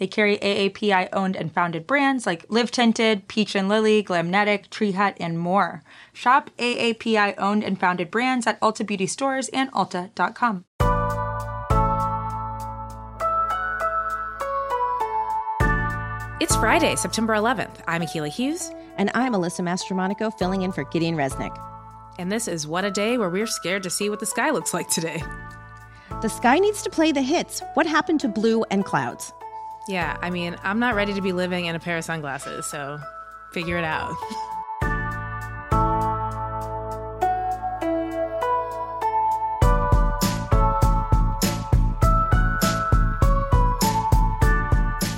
They carry AAPI owned and founded brands like Live Tinted, Peach and Lily, Glamnetic, Tree Hut, and more. Shop AAPI owned and founded brands at Ulta Beauty stores and Ulta.com. It's Friday, September 11th. I'm Akilah Hughes. And I'm Alyssa Mastromonaco, filling in for Gideon Resnick. And this is What a Day where we're scared to see what the sky looks like today. The sky needs to play the hits. What happened to blue and clouds? Yeah, I mean, I'm not ready to be living in a pair of sunglasses, so figure it out.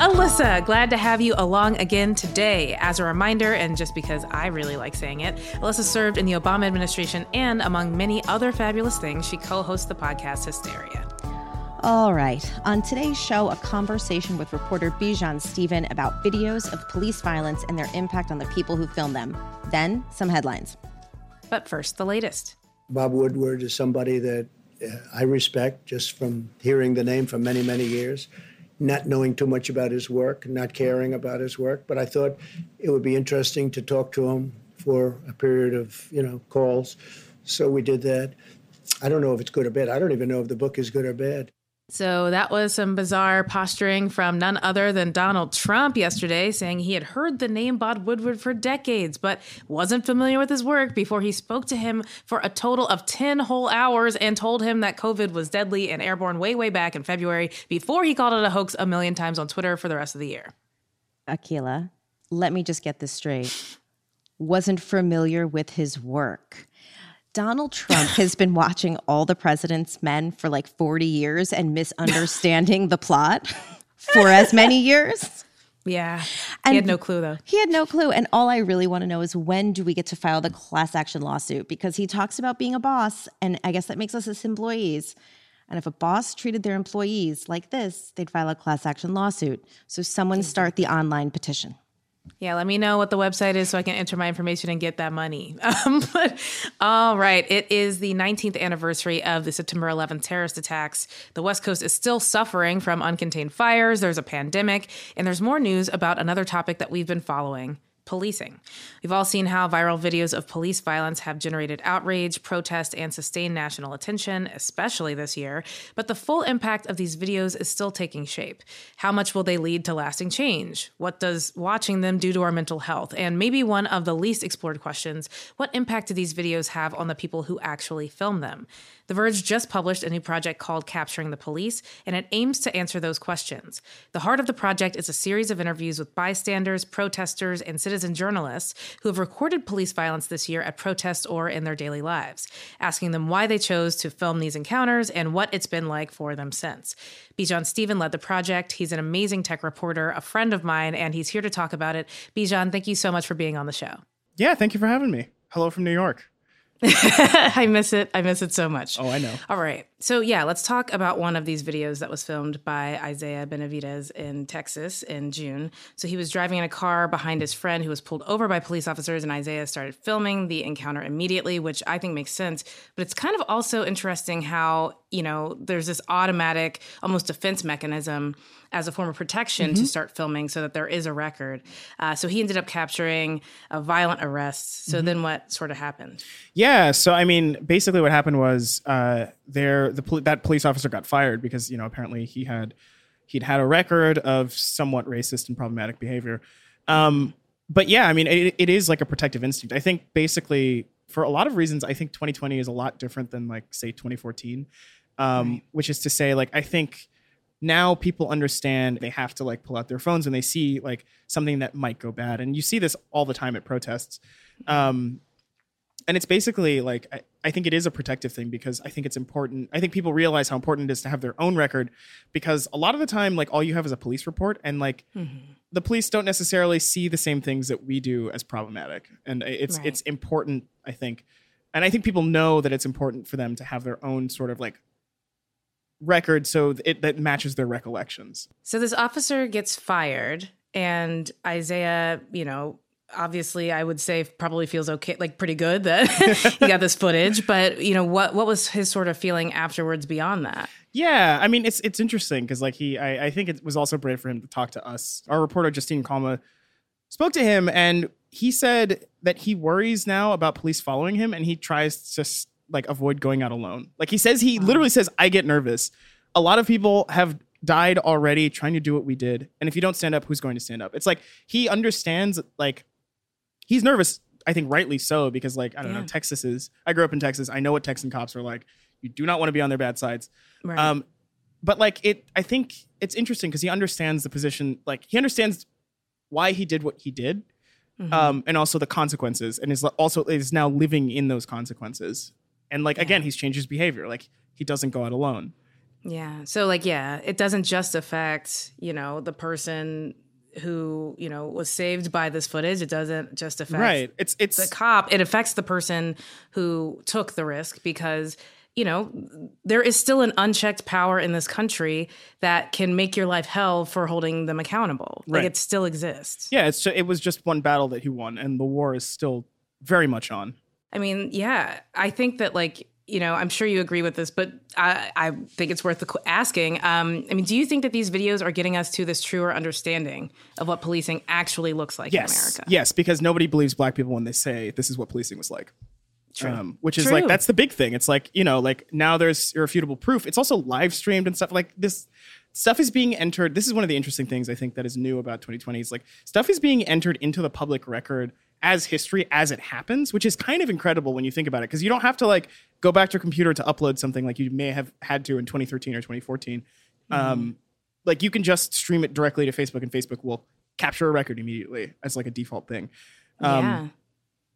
Alyssa, glad to have you along again today. As a reminder, and just because I really like saying it, Alyssa served in the Obama administration and, among many other fabulous things, she co hosts the podcast Hysteria. All right. On today's show, a conversation with reporter Bijan Stephen about videos of police violence and their impact on the people who film them. Then, some headlines. But first, the latest. Bob Woodward is somebody that uh, I respect just from hearing the name for many, many years, not knowing too much about his work, not caring about his work. But I thought it would be interesting to talk to him for a period of, you know, calls. So we did that. I don't know if it's good or bad. I don't even know if the book is good or bad. So that was some bizarre posturing from none other than Donald Trump yesterday, saying he had heard the name Bob Woodward for decades, but wasn't familiar with his work before he spoke to him for a total of 10 whole hours and told him that COVID was deadly and airborne way, way back in February before he called it a hoax a million times on Twitter for the rest of the year. Akilah, let me just get this straight. Wasn't familiar with his work. Donald Trump has been watching all the president's men for like 40 years and misunderstanding the plot for as many years. Yeah. And he had no clue though. He had no clue. And all I really want to know is when do we get to file the class action lawsuit? Because he talks about being a boss, and I guess that makes us his employees. And if a boss treated their employees like this, they'd file a class action lawsuit. So someone start the online petition. Yeah, let me know what the website is so I can enter my information and get that money. Um, but all right, it is the 19th anniversary of the September 11th terrorist attacks. The West Coast is still suffering from uncontained fires, there's a pandemic, and there's more news about another topic that we've been following policing. We've all seen how viral videos of police violence have generated outrage, protest, and sustained national attention, especially this year. But the full impact of these videos is still taking shape. How much will they lead to lasting change? What does watching them do to our mental health? And maybe one of the least explored questions what impact do these videos have on the people who actually film them? The Verge just published a new project called Capturing the Police, and it aims to answer those questions. The heart of the project is a series of interviews with bystanders, protesters, and citizen journalists who have recorded police violence this year at protests or in their daily lives, asking them why they chose to film these encounters and what it's been like for them since. Bijan Stephen led the project. He's an amazing tech reporter, a friend of mine, and he's here to talk about it. Bijan, thank you so much for being on the show. Yeah, thank you for having me. Hello from New York. I miss it. I miss it so much. Oh, I know. All right. So, yeah, let's talk about one of these videos that was filmed by Isaiah Benavides in Texas in June. So, he was driving in a car behind his friend who was pulled over by police officers, and Isaiah started filming the encounter immediately, which I think makes sense. But it's kind of also interesting how, you know, there's this automatic, almost defense mechanism as a form of protection mm-hmm. to start filming so that there is a record. Uh, so he ended up capturing a violent arrest. So mm-hmm. then what sort of happened? Yeah. So, I mean, basically what happened was uh, there, the, that police officer got fired because, you know, apparently he had, he'd had a record of somewhat racist and problematic behavior. Um, but yeah, I mean, it, it is like a protective instinct. I think basically for a lot of reasons, I think 2020 is a lot different than like say 2014. Um, right. Which is to say, like I think now people understand they have to like pull out their phones when they see like something that might go bad and you see this all the time at protests um, and it's basically like I, I think it is a protective thing because I think it's important. I think people realize how important it is to have their own record because a lot of the time, like all you have is a police report, and like mm-hmm. the police don't necessarily see the same things that we do as problematic, and it's Right. it's important. I think, and I think people know that it's important for them to have their own sort of like record so it that matches their recollections. So this officer gets fired, and Isaiah, you know, obviously, I would say probably feels okay, like pretty good that he got this footage. But you know, what what was his sort of feeling afterwards beyond that? Yeah, I mean it's it's interesting because like he I, I think it was also brave for him to talk to us. Our reporter Justine Calma spoke to him and he said that he worries now about police following him and he tries to like avoid going out alone. Like he says he literally says I get nervous. A lot of people have died already trying to do what we did and if you don't stand up who's going to stand up? It's like he understands like he's nervous I think rightly so because like I don't know Texas is I grew up in Texas. I know what Texan cops are like. You do not want to be on their bad sides. Right. Um, but like it, I think it's interesting because he understands the position. Like he understands why he did what he did, Mm-hmm. um, and also the consequences, and is also is now living in those consequences. And like again, he's changed his behavior. Like he doesn't go out alone. Yeah. So like yeah, it doesn't just affect, you know, the person who, you know, was saved by this footage. It doesn't just affect Right. It's it's the cop. It affects the person who took the risk because you know, there is still an unchecked power in this country that can make your life hell for holding them accountable. Like it still exists. yeah. It's ju- it was just one battle that he won, and the war is still very much on. I mean, yeah, I think that like you know, I'm sure you agree with this, but I, I think it's worth asking. Um, I mean, do you think that these videos are getting us to this truer understanding of what policing actually looks like in Yes, America? yes, because nobody believes black people when they say this is what policing was like. True. Um, which is True. like that's the big thing. It's like you know, like now there's irrefutable proof. It's also live streamed and stuff. Like this stuff is being entered. This is one of the interesting things I think that is new about 2020. Is like stuff is being entered into the public record as history as it happens, which is kind of incredible when you think about it. Because you don't have to like go back to your computer to upload something like you may have had to in 2013 or 2014. Um, like you can just stream it directly to Facebook, and Facebook will capture a record immediately as like a default thing. Um, yeah.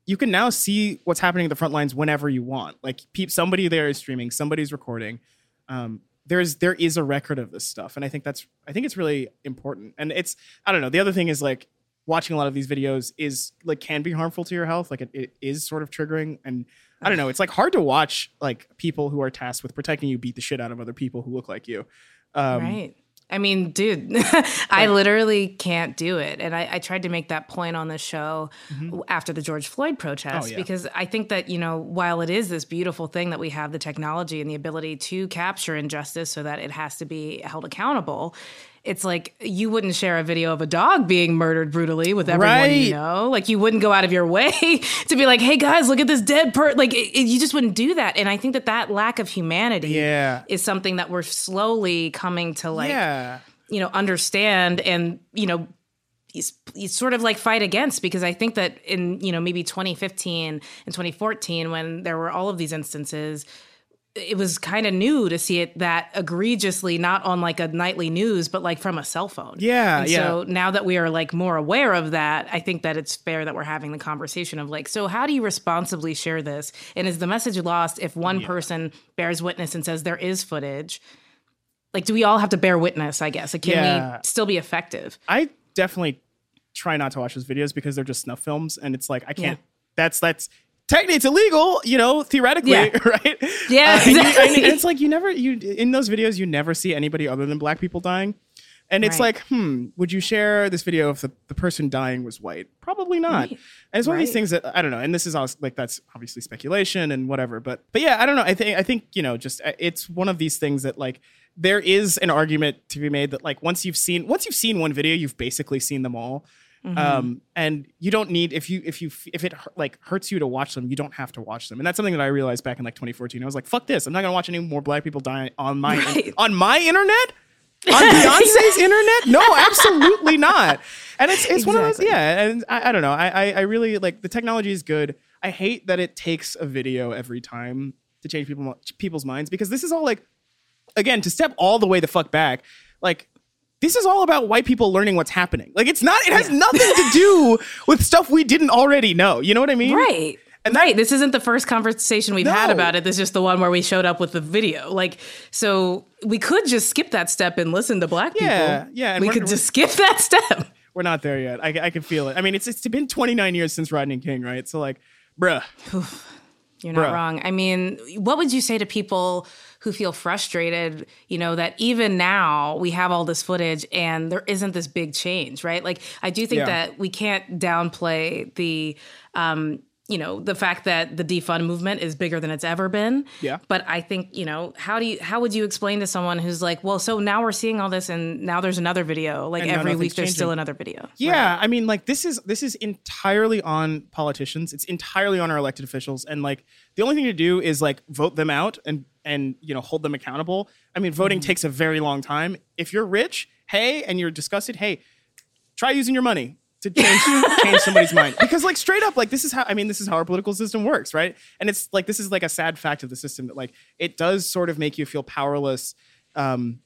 you can now see what's happening at the front lines whenever you want. Like peep, somebody there is streaming, somebody's recording. Um, there's there is a record of this stuff, and I think that's I think it's really important. And it's I don't know. The other thing is like watching a lot of these videos is like can be harmful to your health. Like it, it is sort of triggering, and I don't know. It's like hard to watch like people who are tasked with protecting you beat the shit out of other people who look like you. Um, right. I mean, dude, I literally can't do it. And I, I tried to make that point on the show after the George Floyd protest Mm-hmm. Oh, yeah. because I think that, you know, while it is this beautiful thing that we have the technology and the ability to capture injustice so that it has to be held accountable, it's like you wouldn't share a video of a dog being murdered brutally with everyone you know. Like you wouldn't go out of your way to be like, "Hey guys, look at this dead per." Like it, it- you just wouldn't do that. And I think that that lack of humanity Yeah. is something that we're slowly coming to like yeah. you know understand and you know he's sort of like fight against because I think that in you know maybe 2015 and 2014 when there were all of these instances it was kind of new to see it that egregiously not on like a nightly news but like from a cell phone Yeah, and yeah. so now that we are like more aware of that i think that it's fair that we're having the conversation of like so how do you responsibly share this and is the message lost if one person bears witness and says there is footage like do we all have to bear witness i guess like can Yeah. we still be effective I definitely try not to watch those videos because they're just snuff films, and it's like I can't. Yeah. That's that's technically it's illegal, you know, theoretically, Yeah. right? Yeah, Uh, and, you- and it's like you never you in those videos you never see anybody other than black people dying. And it's Right. like, hmm, would you share this video if the, the person dying was white? Probably not. Right. And it's one of these things that I don't know. And this is also like that's obviously speculation and whatever. But but yeah, I don't know. I think I think you know, just uh, it's one of these things that like there is an argument to be made that like once you've seen once you've seen one video, you've basically seen them all. Um, and you don't need if you if you if it like hurts you to watch them, you don't have to watch them. And that's something that I realized back in like 2014. I was like, fuck this. I'm not gonna watch any more black people die on my Right. on my internet. on Beyonce's internet? No, absolutely not. And it's it's one of those, yeah. And I, I don't know. I, I I really like the technology is good. I hate that it takes a video every time to change people people's minds because this is all like, again, to step all the way the fuck back, like. This is all about white people learning what's happening. Like it's not. It has nothing to do with stuff we didn't already know. You know what I mean? right And that, Right. This isn't the first conversation we've had about it. This is just the one where we showed up with the video. Like, so we could just skip that step and listen to black people. Yeah, yeah, we could just skip that step. we're not there yet. I, I can feel it. I mean, it's it's been 29 years since Rodney King, right? So like, bruh, You're not Bruh. wrong. I mean, what would you say to people who feel frustrated, you know, that even now we have all this footage and there isn't this big change, right? Like, I do think Yeah. that we can't downplay the, um, you know, the fact that the defund movement is bigger than it's ever been. Yeah. But I think, you know, how do you, how would you explain to someone who's like, well, so now we're seeing all this and now there's another video. Like And every week there's still another video. Yeah, I mean, like this is this is entirely on politicians. It's entirely on our elected officials, and like the only thing to do is like vote them out and and you know hold them accountable. I mean, voting mm-hmm. takes a very long time. If you're rich, hey, and you're disgusted, hey, try using your money to change change somebody's mind. Because like straight up like this is how i mean this is how our political system works right? And it's like this is like a sad fact of the system that like it does sort of make you feel powerless um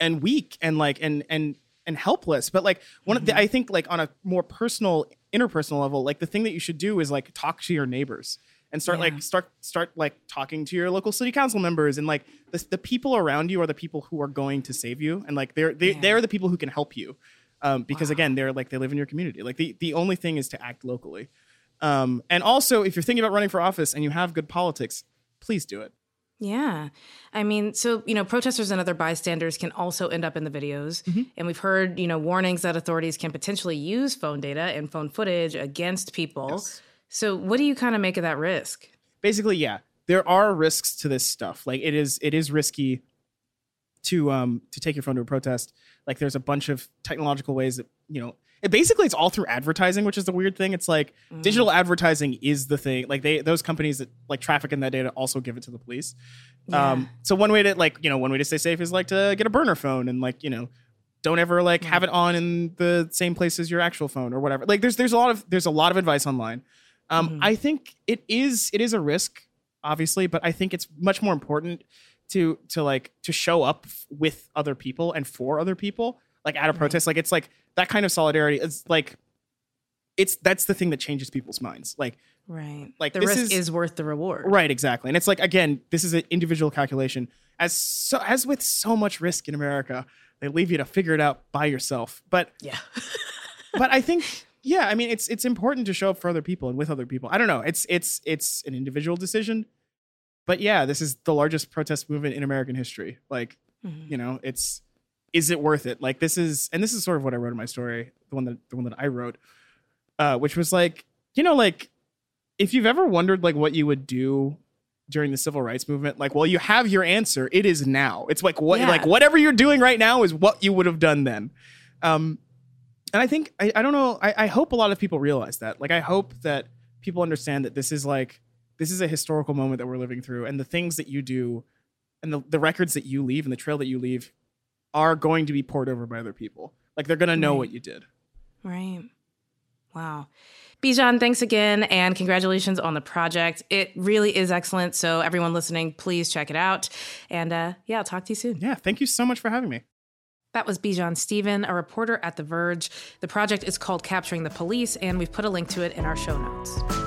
and weak and like and and and helpless. But like one of the i think like on a more personal interpersonal level like the thing that you should do is like talk to your neighbors and start like start start like talking to your local city council members and like the, the people around you are the people who are going to save you and like they're they, they're the people who can help you um, because again they're like they live in your community like the, the only thing is to act locally um, and also if you're thinking about running for office and you have good politics please do it Yeah. I mean, so, you know, protesters and other bystanders can also end up in the videos. Mm-hmm. And we've heard, you know, warnings that authorities can potentially use phone data and phone footage against people. So, what do you kind of make of that risk? basically yeah there are risks to this stuff like it is it is risky to um to take your phone to a protest like there's a bunch of technological ways that you know it basically it's all through advertising which is the weird thing. It's like digital advertising is the thing. Like they those companies that like traffic in that data also give it to the police. Um so one way to like you know one way to stay safe is like to get a burner phone and like you know don't ever like have it on in the same place as your actual phone or whatever. Like there's there's a lot of there's a lot of advice online. Um i think it is it is a risk obviously but i think it's much more important to to like to show up f- with other people and for other people like at a mm-hmm. protest like it's like that kind of solidarity is like it's that's the thing that changes people's minds like Right. Like, the this risk is- is, worth the reward. Right, exactly. And it's like again, this is an individual calculation. As so as with so much risk in America, they leave you to figure it out by yourself. But Yeah. but I think yeah, I mean it's it's important to show up for other people and with other people. I don't know. It's it's it's an individual decision. But yeah, this is the largest protest movement in American history. Like, you know, it's is it worth it? Like this is and this is sort of what I wrote in my story, the one that the one that I wrote, uh, which was like, you know, like if you've ever wondered like what you would do during the civil rights movement, like, well, you have your answer. It is now. It's like what Yeah. like whatever you're doing right now is what you would have done then. Um, and I think I, I don't know. I, I hope a lot of people realize that. Like, I hope that people understand that this is like this is a historical moment that we're living through, and the things that you do, and the the records that you leave, and the trail that you leave, are going to be pored over by other people. Like, they're gonna know what you did. Right. Wow. Bijan, thanks again and congratulations on the project. It really is excellent. So, everyone listening, please check it out. And uh, yeah, I'll talk to you soon. Yeah. Thank you so much for having me. That was Bijan Stephen, a reporter at The Verge. The project is called Capturing the Police, and we've put a link to it in our show notes.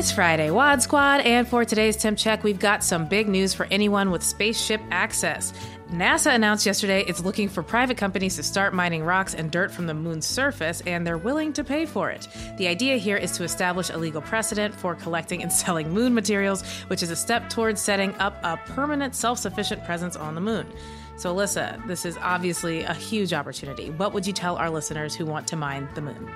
It's Friday, Wad Squad, and for today's temp check, we've got some big news for anyone with spaceship access. NASA announced yesterday it's looking for private companies to start mining rocks and dirt from the moon's surface, and they're willing to pay for it. The idea here is to establish a legal precedent for collecting and selling moon materials, which is a step towards setting up a permanent self sufficient presence on the moon. So, Alyssa, this is obviously a huge opportunity. What would you tell our listeners who want to mine the moon?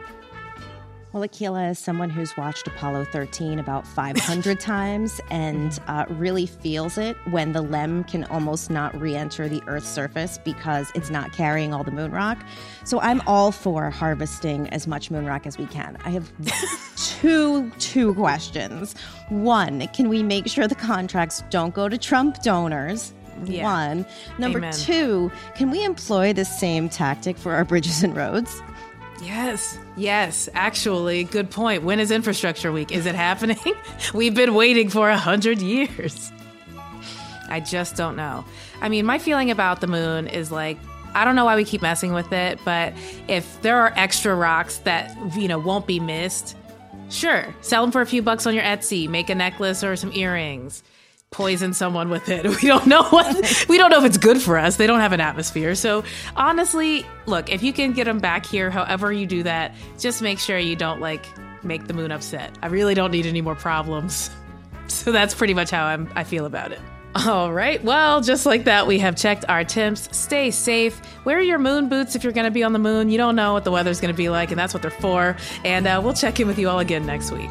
Well, Akilah is someone who's watched Apollo 13 about 500 times and uh, really feels it when the LEM can almost not re enter the Earth's surface because it's not carrying all the moon rock. So I'm all for harvesting as much moon rock as we can. I have two, two questions. One, can we make sure the contracts don't go to Trump donors? Yeah. One. Number Amen. two, can we employ the same tactic for our bridges and roads? Yes, yes, actually, good point. When is Infrastructure Week? Is it happening? We've been waiting for a hundred years. I just don't know. I mean, my feeling about the moon is like, I don't know why we keep messing with it, but if there are extra rocks that, you know, won't be missed, sure, sell them for a few bucks on your Etsy, make a necklace or some earrings poison someone with it. We don't know what we don't know if it's good for us. They don't have an atmosphere. So honestly, look, if you can get them back here, however you do that, just make sure you don't like make the moon upset. I really don't need any more problems. So that's pretty much how I'm, I feel about it. All right. Well, just like that, we have checked our temps. Stay safe. Wear your moon boots if you're going to be on the moon. You don't know what the weather's going to be like, and that's what they're for. And uh, we'll check in with you all again next week.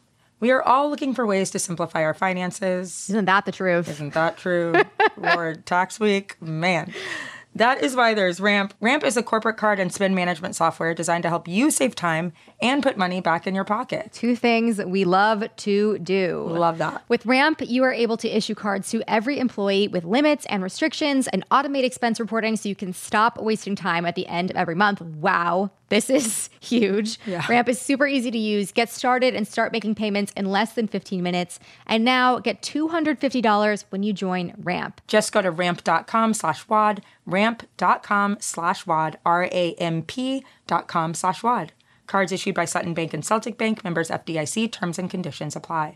We are all looking for ways to simplify our finances. Isn't that the truth? Isn't that true? Lord, tax week, man. That is why there's Ramp. Ramp is a corporate card and spend management software designed to help you save time and put money back in your pocket. Two things we love to do. Love that. With Ramp, you are able to issue cards to every employee with limits and restrictions and automate expense reporting so you can stop wasting time at the end of every month. Wow. This is huge. Yeah. Ramp is super easy to use. Get started and start making payments in less than 15 minutes. And now get $250 when you join Ramp. Just go to ramp.com slash WAD, ramp.com slash WAD, R-A-M-P dot com slash WAD. Cards issued by Sutton Bank and Celtic Bank, members FDIC, terms and conditions apply.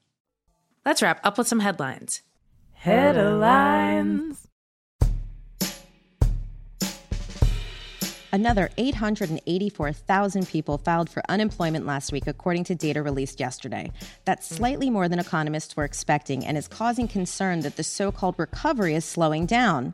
Let's wrap up with some headlines. Headlines. Another 884,000 people filed for unemployment last week, according to data released yesterday. That's slightly more than economists were expecting and is causing concern that the so called recovery is slowing down.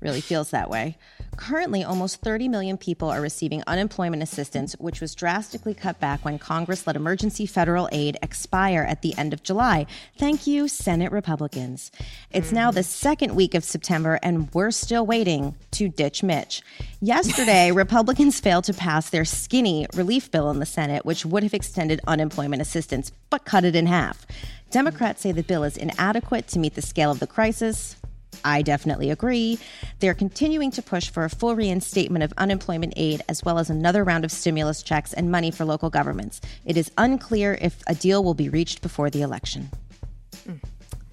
Really feels that way. Currently, almost 30 million people are receiving unemployment assistance, which was drastically cut back when Congress let emergency federal aid expire at the end of July. Thank you, Senate Republicans. It's now the second week of September, and we're still waiting to ditch Mitch. Yesterday, Republicans failed to pass their skinny relief bill in the Senate, which would have extended unemployment assistance, but cut it in half. Democrats say the bill is inadequate to meet the scale of the crisis. I definitely agree. They're continuing to push for a full reinstatement of unemployment aid as well as another round of stimulus checks and money for local governments. It is unclear if a deal will be reached before the election.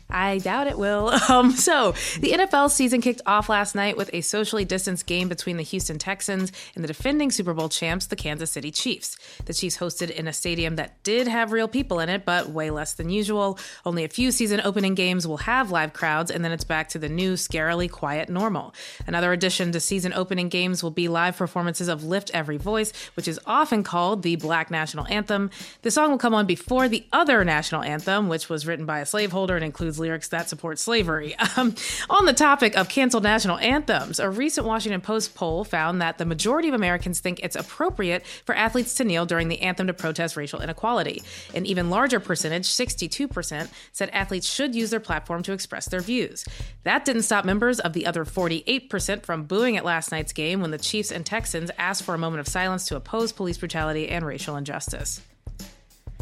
I doubt it will. Um, so, the NFL season kicked off last night with a socially distanced game between the Houston Texans and the defending Super Bowl champs, the Kansas City Chiefs. The Chiefs hosted in a stadium that did have real people in it, but way less than usual. Only a few season opening games will have live crowds, and then it's back to the new, scarily quiet normal. Another addition to season opening games will be live performances of Lift Every Voice, which is often called the Black National Anthem. The song will come on before the other national anthem, which was written by a slaveholder and includes lyrics that support slavery. Um, on the topic of canceled national anthems, a recent Washington Post poll found that the majority of Americans think it's appropriate for athletes to kneel during the anthem to protest racial inequality. An even larger percentage, 62%, said athletes should use their platform to express their views. That didn't stop members of the other 48% from booing at last night's game when the Chiefs and Texans asked for a moment of silence to oppose police brutality and racial injustice.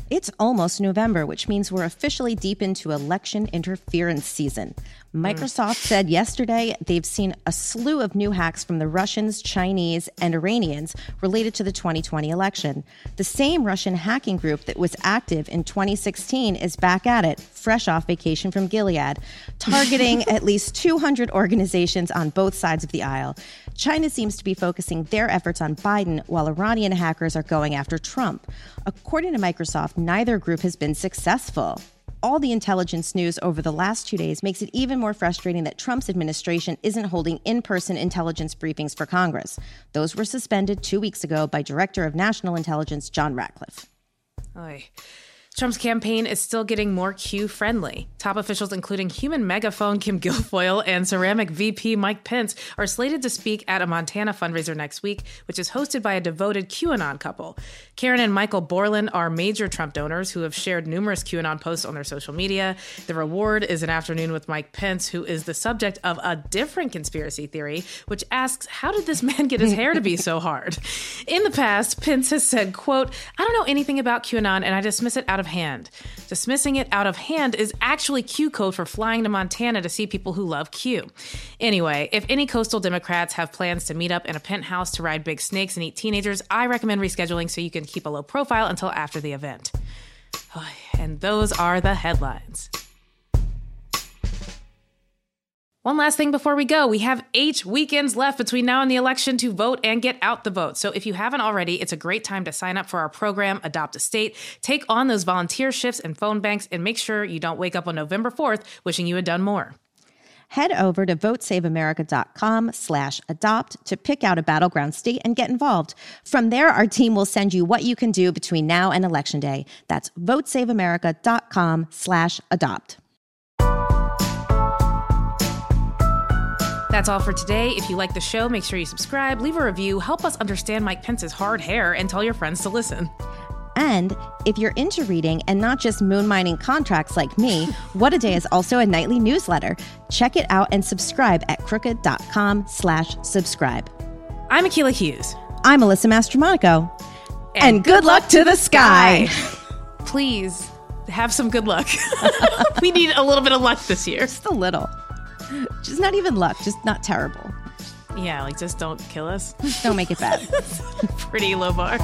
It's almost November, which means we're officially deep into election interference season. Mm. Microsoft said yesterday they've seen a slew of new hacks from the Russians, Chinese, and Iranians related to the 2020 election. The same Russian hacking group that was active in 2016 is back at it, fresh off vacation from Gilead, targeting at least 200 organizations on both sides of the aisle. China seems to be focusing their efforts on Biden while Iranian hackers are going after Trump. According to Microsoft, neither group has been successful all the intelligence news over the last two days makes it even more frustrating that Trump's administration isn't holding in person intelligence briefings for Congress. Those were suspended two weeks ago by Director of National Intelligence John Ratcliffe. Oy. Trump's campaign is still getting more Q friendly. Top officials, including human megaphone Kim Guilfoyle and ceramic VP Mike Pence, are slated to speak at a Montana fundraiser next week, which is hosted by a devoted QAnon couple. Caryn and Michael Borland are major Trump donors who have shared numerous QAnon posts on their social media. The reward is an afternoon with Mike Pence, who is the subject of a different conspiracy theory, which asks, how did this man get his hair to be so hard? In the past, Pence has said, quote, I don't know anything about QAnon and I dismiss it out of hand. Dismissing it out of hand is actually Q code for flying to Montana to see people who love Q. Anyway, if any coastal Democrats have plans to meet up in a penthouse to ride big snakes and eat teenagers, I recommend rescheduling so you can keep a low profile until after the event. And those are the headlines. One last thing before we go. We have eight weekends left between now and the election to vote and get out the vote. So if you haven't already, it's a great time to sign up for our program, Adopt a State. Take on those volunteer shifts and phone banks and make sure you don't wake up on November 4th wishing you had done more. Head over to votesaveamerica.com slash adopt to pick out a battleground state and get involved. From there, our team will send you what you can do between now and election day. That's votesaveamerica.com slash adopt. That's all for today. If you like the show, make sure you subscribe, leave a review, help us understand Mike Pence's hard hair, and tell your friends to listen. And if you're into reading and not just moon mining contracts like me, What a Day is also a nightly newsletter. Check it out and subscribe at crooked.com slash subscribe. I'm Akilah Hughes. I'm Alyssa Mastromonaco. And, and good luck to the sky. Please have some good luck. we need a little bit of luck this year. Just a little. Just not even luck, just not terrible. Yeah, like just don't kill us. Don't make it bad. Pretty low bar.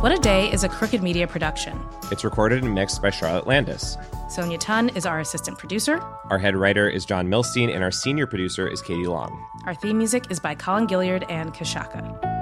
What a Day is a Crooked Media production. It's recorded and mixed by Charlotte Landes. Sonia Tun is our assistant producer. Our head writer is Jon Millstein, and our senior producer is Katie Long. Our theme music is by Colin Gilliard and Kashaka.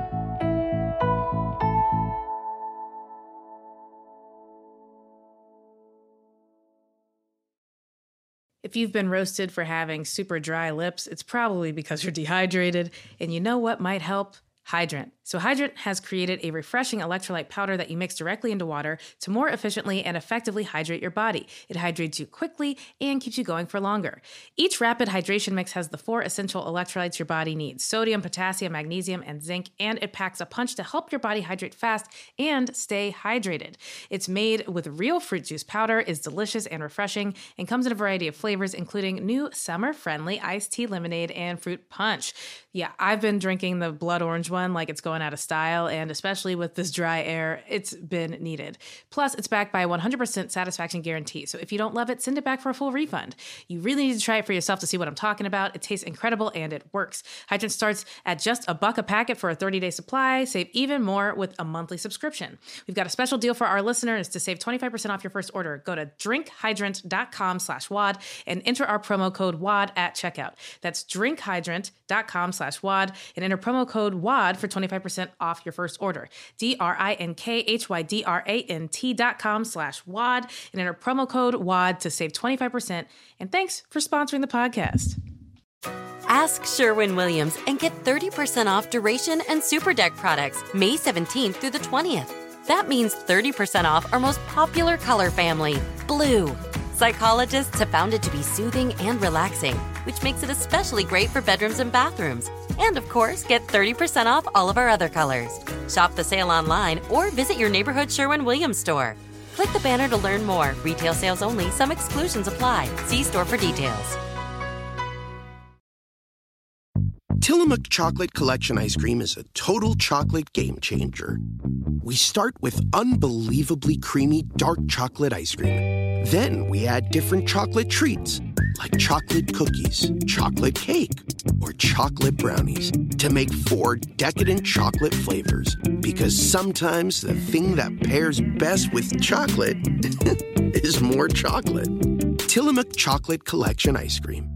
If you've been roasted for having super dry lips, it's probably because you're dehydrated. And you know what might help? Hydrant. So, Hydrant has created a refreshing electrolyte powder that you mix directly into water to more efficiently and effectively hydrate your body. It hydrates you quickly and keeps you going for longer. Each rapid hydration mix has the four essential electrolytes your body needs sodium, potassium, magnesium, and zinc, and it packs a punch to help your body hydrate fast and stay hydrated. It's made with real fruit juice powder, is delicious and refreshing, and comes in a variety of flavors, including new summer friendly iced tea lemonade and fruit punch. Yeah, I've been drinking the blood orange one like it's going going out of style, and especially with this dry air, it's been needed. Plus, it's backed by a 100% satisfaction guarantee. So if you don't love it, send it back for a full refund. You really need to try it for yourself to see what I'm talking about. It tastes incredible and it works. Hydrant starts at just a buck a packet for a 30 day supply. Save even more with a monthly subscription. We've got a special deal for our listeners to save 25% off your first order. Go to drinkhydrant.com slash WAD and enter our promo code WAD at checkout. That's drinkhydrant.com slash WAD and enter promo code WAD for 25% off your first order. D-R-I-N-K-H-Y-D-R-A-N-T dot com slash WAD and enter promo code WAD to save 25%. And thanks for sponsoring the podcast. Ask Sherwin Williams and get 30% off Duration and Super Deck products May 17th through the 20th. That means 30% off our most popular color family, blue. Psychologists have found it to be soothing and relaxing, which makes it especially great for bedrooms and bathrooms. And of course, get 30% off all of our other colors. Shop the sale online or visit your neighborhood Sherwin Williams store. Click the banner to learn more. Retail sales only, some exclusions apply. See store for details. Tillamook Chocolate Collection ice cream is a total chocolate game changer. We start with unbelievably creamy dark chocolate ice cream. Then we add different chocolate treats like chocolate cookies, chocolate cake, or chocolate brownies to make four decadent chocolate flavors. Because sometimes the thing that pairs best with chocolate is more chocolate. Tillamook Chocolate Collection ice cream.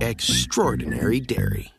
Extraordinary dairy.